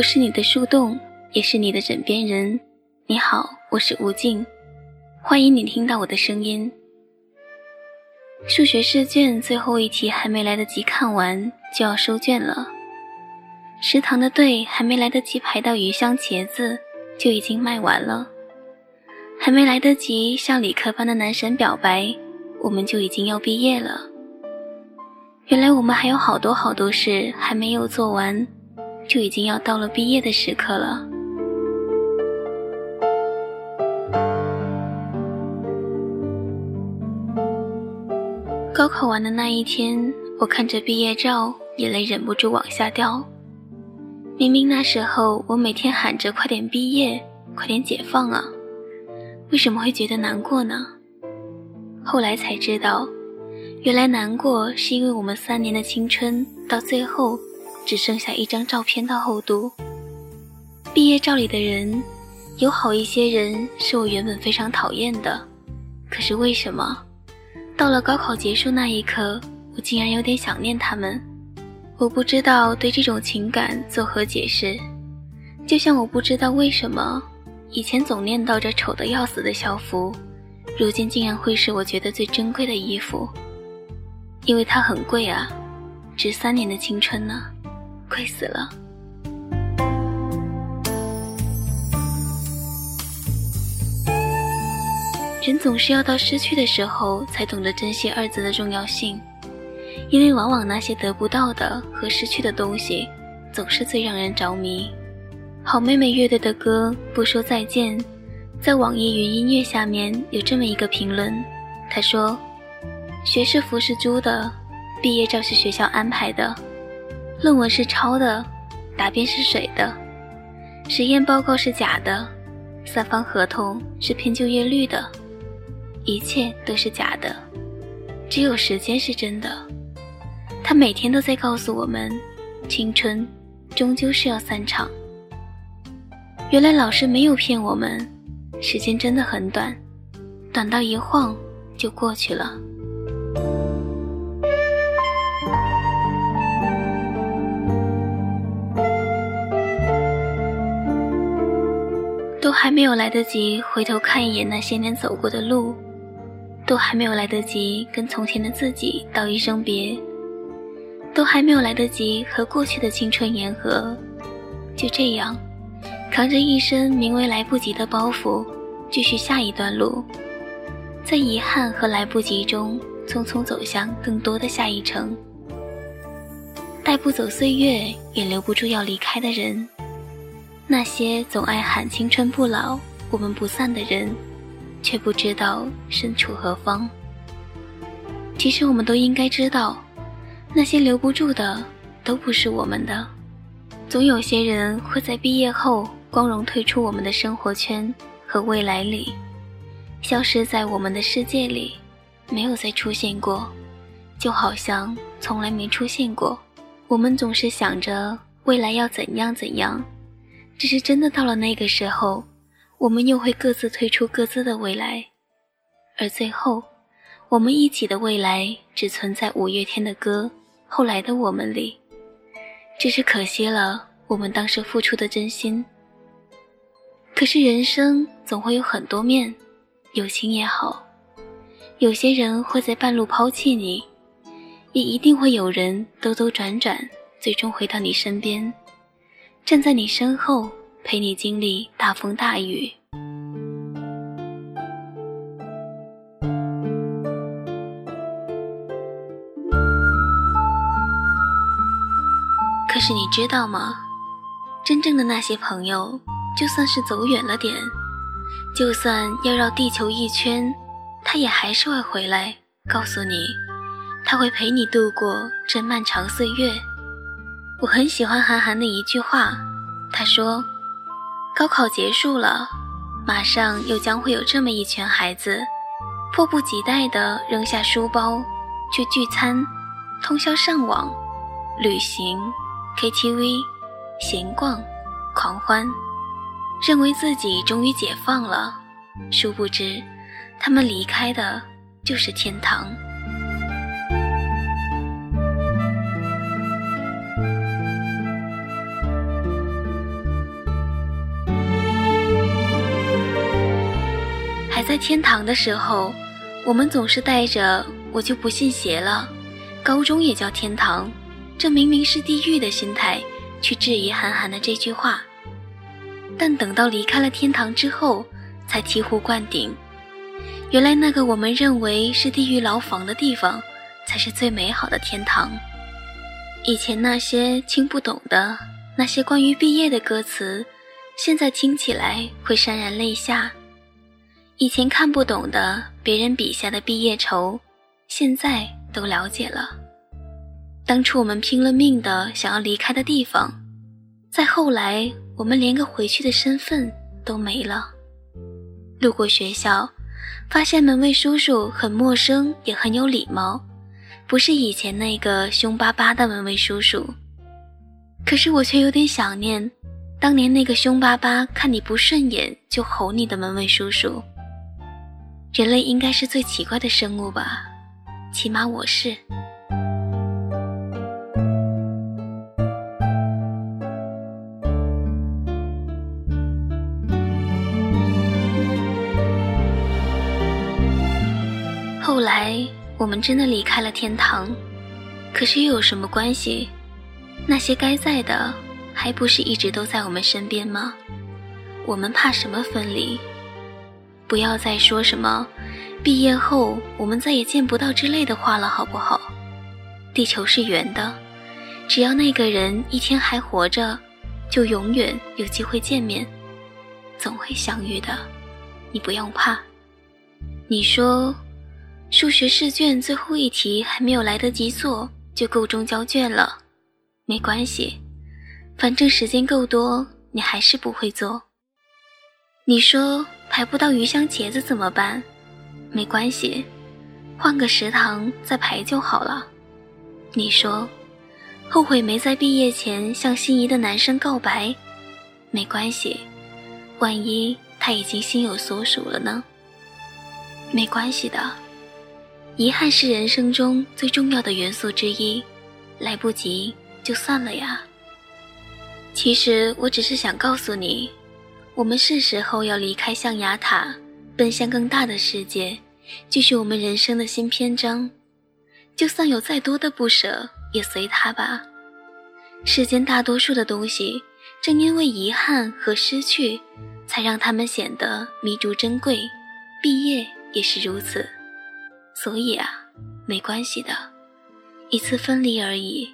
我是你的树洞，也是你的枕边人。你好，我是吴静，欢迎你听到我的声音。数学试卷最后一题还没来得及看完，就要收卷了。食堂的队还没来得及排到鱼香茄子，就已经卖完了。还没来得及向理科班的男神表白，我们就已经要毕业了。原来我们还有好多好多事还没有做完，就已经要到了毕业的时刻了。高考完的那一天，我看着毕业照，眼泪忍不住往下掉。明明那时候我每天喊着“快点毕业，快点解放啊”，为什么会觉得难过呢？后来才知道。原来难过是因为我们三年的青春到最后只剩下一张照片的厚度。毕业照里的人，有好一些人是我原本非常讨厌的，可是为什么到了高考结束那一刻，我竟然有点想念他们？我不知道对这种情感作何解释，就像我不知道为什么以前总念叨着丑的要死的校服，如今竟然会是我觉得最珍贵的衣服。因为它很贵啊，值三年的青春呢，贵死了。人总是要到失去的时候，才懂得珍惜二字的重要性。因为往往那些得不到的和失去的东西，总是最让人着迷。好妹妹乐队的歌《不说再见》，在网易云音乐下面有这么一个评论，他说。学士服是租的，毕业照是学校安排的，论文是抄的，答辩是水的，实验报告是假的，三方合同是骗就业率的，一切都是假的，只有时间是真的。他每天都在告诉我们，青春终究是要散场。原来老师没有骗我们，时间真的很短，短到一晃就过去了。还没有来得及回头看一眼那些年走过的路，都还没有来得及跟从前的自己道一声别，都还没有来得及和过去的青春言和，就这样，扛着一身名为来不及的包袱，继续下一段路，在遗憾和来不及中，匆匆走向更多的下一程。带不走岁月，也留不住要离开的人。那些总爱喊青春不老，我们不散的人，却不知道身处何方。其实我们都应该知道，那些留不住的都不是我们的。总有些人会在毕业后光荣退出我们的生活圈和未来里，消失在我们的世界里，没有再出现过，就好像从来没出现过。我们总是想着未来要怎样怎样。只是真的到了那个时候，我们又会各自退出各自的未来，而最后，我们一起的未来只存在五月天的歌《后来的我们》里。只是可惜了我们当时付出的真心。可是人生总会有很多面，友情也好，有些人会在半路抛弃你，也一定会有人兜兜转转，最终回到你身边。站在你身后，陪你经历大风大雨。可是你知道吗？真正的那些朋友，就算是走远了点，就算要绕地球一圈，他也还是会回来，告诉你，他会陪你度过这漫长岁月。我很喜欢韩寒的一句话，他说：“高考结束了，马上又将会有这么一群孩子，迫不及待地扔下书包，去聚餐、通宵上网、旅行、KTV、闲逛、狂欢，认为自己终于解放了。殊不知，他们离开的就是天堂。”还在天堂的时候，我们总是带着“我就不信邪了”，高中也叫天堂，这明明是地狱的心态去质疑韩寒的这句话。但等到离开了天堂之后，才醍醐灌顶，原来那个我们认为是地狱牢房的地方，才是最美好的天堂。以前那些听不懂的那些关于毕业的歌词，现在听起来会潸然泪下；以前看不懂的别人笔下的毕业愁，现在都了解了。当初我们拼了命的想要离开的地方，再后来我们连个回去的身份都没了。路过学校，发现门卫叔叔很陌生，也很有礼貌。不是以前那个凶巴巴的门卫叔叔，可是我却有点想念当年那个凶巴巴、看你不顺眼就吼你的门卫叔叔。人类应该是最奇怪的生物吧，起码我是。后来。我们真的离开了天堂，可是又有什么关系？那些该在的，还不是一直都在我们身边吗？我们怕什么分离？不要再说什么毕业后我们再也见不到之类的话了，好不好？地球是圆的，只要那个人一天还活着，就永远有机会见面，总会相遇的。你不用怕。你说。数学试卷最后一题还没有来得及做，就够钟交卷了。没关系，反正时间够多，你还是不会做。你说排不到鱼香茄子怎么办？没关系，换个食堂再排就好了。你说后悔没在毕业前向心仪的男生告白？没关系，万一他已经心有所属了呢？没关系的。遗憾是人生中最重要的元素之一，来不及就算了呀。其实我只是想告诉你，我们是时候要离开象牙塔，奔向更大的世界，继续我们人生的新篇章。就算有再多的不舍，也随他吧。世间大多数的东西，正因为遗憾和失去，才让他们显得弥足珍贵。毕业也是如此。所以啊，没关系的，一次分离而已。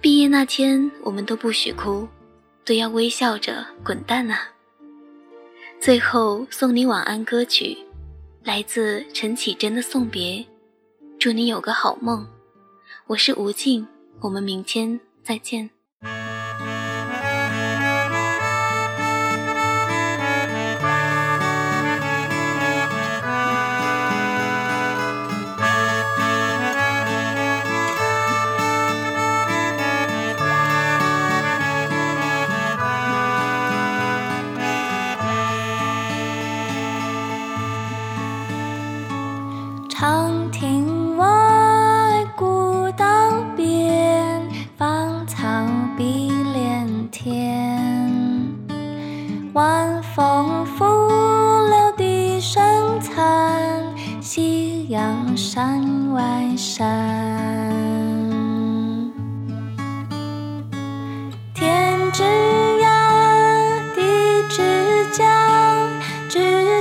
毕业那天，我们都不许哭，都要微笑着滚蛋啊！最后送你晚安歌曲，来自陈绮贞的送别，祝你有个好梦。我是吴静，我们明天再见。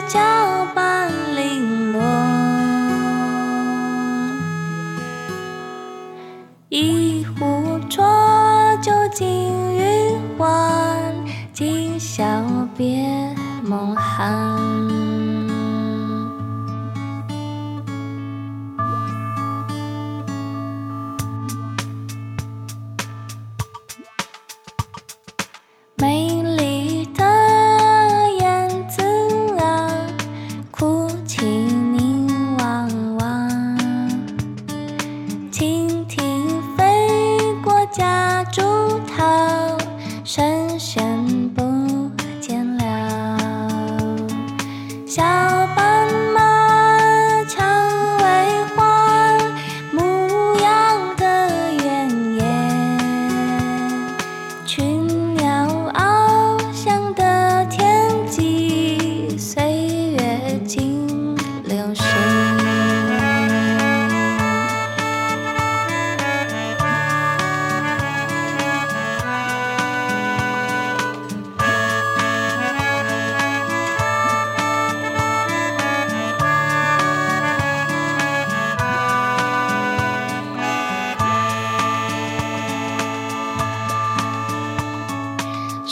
江，知交半。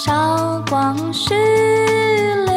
韶光逝了。